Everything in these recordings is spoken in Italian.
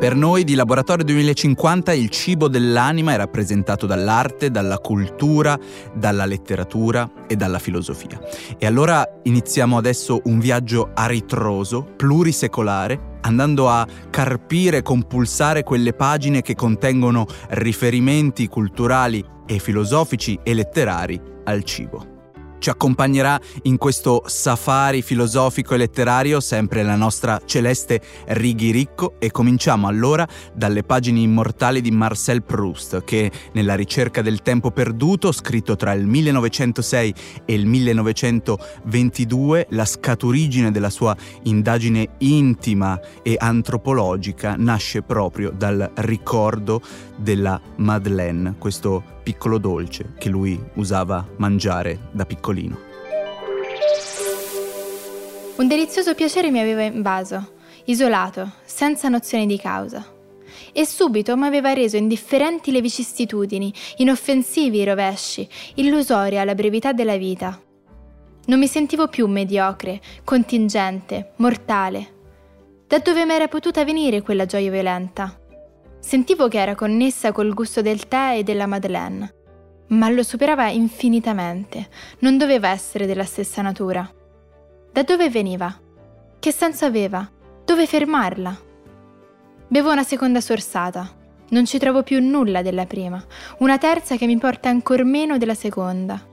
Per noi di Laboratorio 2050 il cibo dell'anima è rappresentato dall'arte, dalla cultura, dalla letteratura e dalla filosofia. E allora iniziamo adesso un viaggio a ritroso, plurisecolare, andando a carpire, compulsare quelle pagine che contengono riferimenti culturali e filosofici e letterari al cibo. Ci accompagnerà in questo safari filosofico e letterario sempre la nostra Celeste Righiricco e cominciamo allora dalle pagine immortali di Marcel Proust che nella ricerca del tempo perduto, scritto tra il 1906 e il 1922, la scaturigine della sua indagine intima e antropologica nasce proprio dal ricordo della Madeleine, questo piccolo dolce che lui usava mangiare da piccolino. Un delizioso piacere mi aveva invaso, isolato, senza nozione di causa. E subito mi aveva reso indifferenti le vicissitudini, inoffensivi i rovesci, illusoria la brevità della vita. Non mi sentivo più mediocre, contingente, mortale. Da dove mi era potuta venire quella gioia violenta? Sentivo che era connessa col gusto del tè e della Madeleine, ma lo superava infinitamente, non doveva essere della stessa natura. Da dove veniva? Che senso aveva? Dove fermarla? Bevo una seconda sorsata. Non ci trovo più nulla della prima, una terza che mi porta ancor meno della seconda.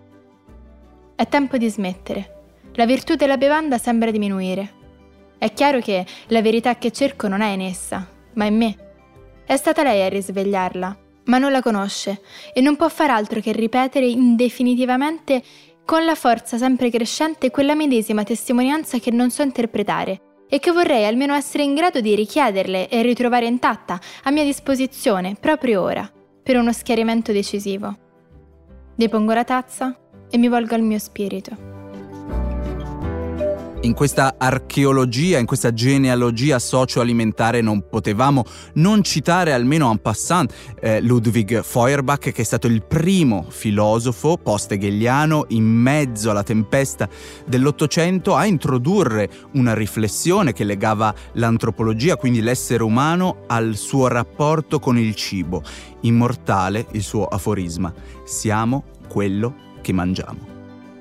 È tempo di smettere. La virtù della bevanda sembra diminuire. È chiaro che la verità che cerco non è in essa, ma in me. È stata lei a risvegliarla, ma non la conosce e non può far altro che ripetere indefinitivamente con la forza sempre crescente quella medesima testimonianza che non so interpretare e che vorrei almeno essere in grado di richiederle e ritrovare intatta a mia disposizione proprio ora, per uno schiarimento decisivo. Depongo la tazza e mi volgo al mio spirito in questa archeologia, in questa genealogia socioalimentare non potevamo non citare almeno en passant eh, Ludwig Feuerbach che è stato il primo filosofo post-hegeliano in mezzo alla tempesta dell'Ottocento a introdurre una riflessione che legava l'antropologia, quindi l'essere umano, al suo rapporto con il cibo. Immortale il suo aforisma, siamo quello che mangiamo.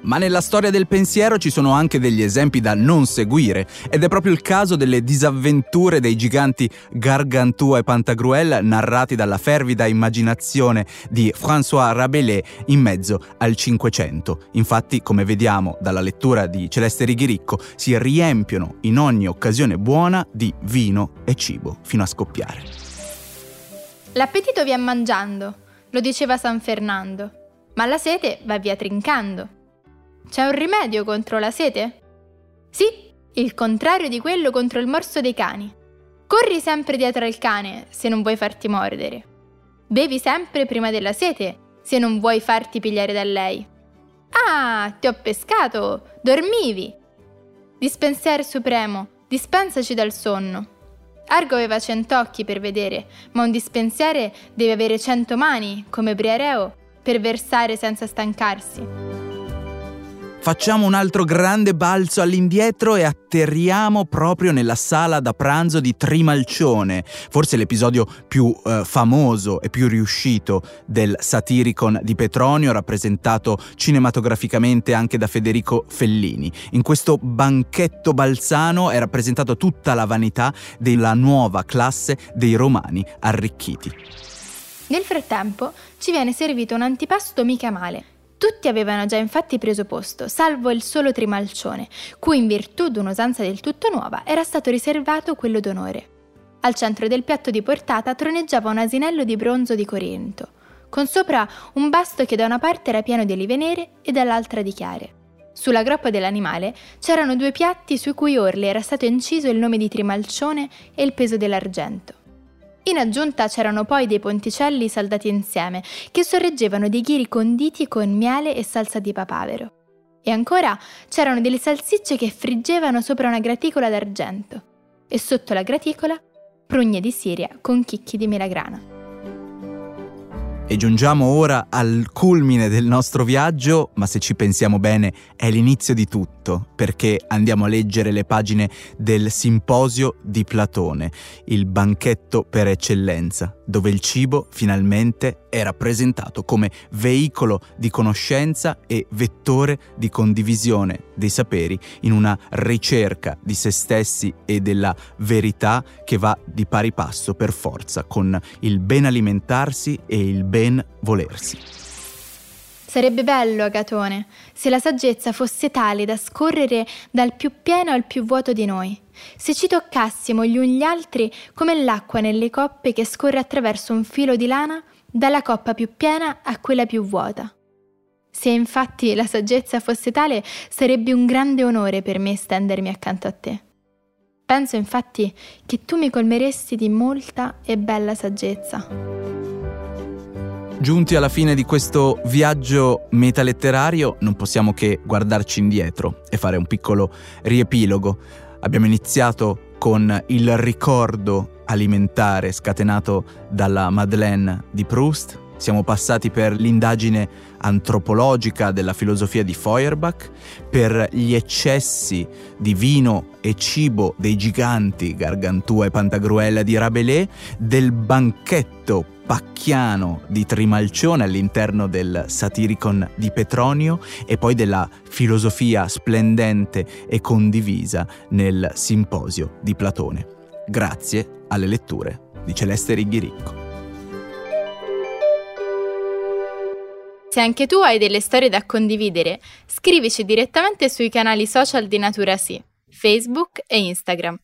Ma nella storia del pensiero ci sono anche degli esempi da non seguire ed è proprio il caso delle disavventure dei giganti Gargantua e Pantagruel narrati dalla fervida immaginazione di François Rabelais in mezzo al Cinquecento. Infatti, come vediamo dalla lettura di Celeste Righiricco, si riempiono in ogni occasione buona di vino e cibo fino a scoppiare. L'appetito via mangiando, lo diceva San Fernando, ma la sete va via trincando. C'è un rimedio contro la sete? Sì, il contrario di quello contro il morso dei cani. Corri sempre dietro al cane se non vuoi farti mordere. Bevi sempre prima della sete se non vuoi farti pigliare da lei. Ah, ti ho pescato! Dormivi! Dispensiere supremo, dispensaci dal sonno. Argo aveva cent'occhi per vedere, ma un dispensiere deve avere cento mani, come Briareo, per versare senza stancarsi. Facciamo un altro grande balzo all'indietro e atterriamo proprio nella sala da pranzo di Trimalcione, forse l'episodio più eh, famoso e più riuscito del Satiricon di Petronio, rappresentato cinematograficamente anche da Federico Fellini. In questo banchetto balzano è rappresentata tutta la vanità della nuova classe dei romani arricchiti. Nel frattempo ci viene servito un antipasto mica male tutti avevano già infatti preso posto, salvo il solo Trimalcione, cui in virtù di un'usanza del tutto nuova era stato riservato quello d'onore. Al centro del piatto di portata troneggiava un asinello di bronzo di Corinto, con sopra un basto che da una parte era pieno di olive nere e dall'altra di chiare. Sulla groppa dell'animale c'erano due piatti sui cui orli era stato inciso il nome di Trimalcione e il peso dell'argento. In aggiunta c'erano poi dei ponticelli saldati insieme, che sorreggevano dei ghiri conditi con miele e salsa di papavero. E ancora c'erano delle salsicce che friggevano sopra una graticola d'argento. E sotto la graticola, prugne di Siria con chicchi di melagrana. E giungiamo ora al culmine del nostro viaggio, ma se ci pensiamo bene è l'inizio di tutto, perché andiamo a leggere le pagine del simposio di Platone, il banchetto per eccellenza, dove il cibo finalmente è rappresentato come veicolo di conoscenza e vettore di condivisione dei saperi in una ricerca di se stessi e della verità che va di pari passo per forza con il ben alimentarsi e il ben volersi. Sarebbe bello, Agatone, se la saggezza fosse tale da scorrere dal più pieno al più vuoto di noi, se ci toccassimo gli uni gli altri come l'acqua nelle coppe che scorre attraverso un filo di lana dalla coppa più piena a quella più vuota. Se infatti la saggezza fosse tale, sarebbe un grande onore per me stendermi accanto a te. Penso infatti che tu mi colmeresti di molta e bella saggezza. Giunti alla fine di questo viaggio metaletterario, non possiamo che guardarci indietro e fare un piccolo riepilogo. Abbiamo iniziato con il ricordo alimentare scatenato dalla Madeleine di Proust, siamo passati per l'indagine antropologica della filosofia di Feuerbach, per gli eccessi di vino e cibo dei giganti Gargantua e Pantagruella di Rabelais, del banchetto pacchiano di Trimalcione all'interno del Satiricon di Petronio e poi della filosofia splendente e condivisa nel simposio di Platone. Grazie alle letture di Celeste Righiricco. Se anche tu hai delle storie da condividere, scrivici direttamente sui canali social di Natura Sì, Facebook e Instagram.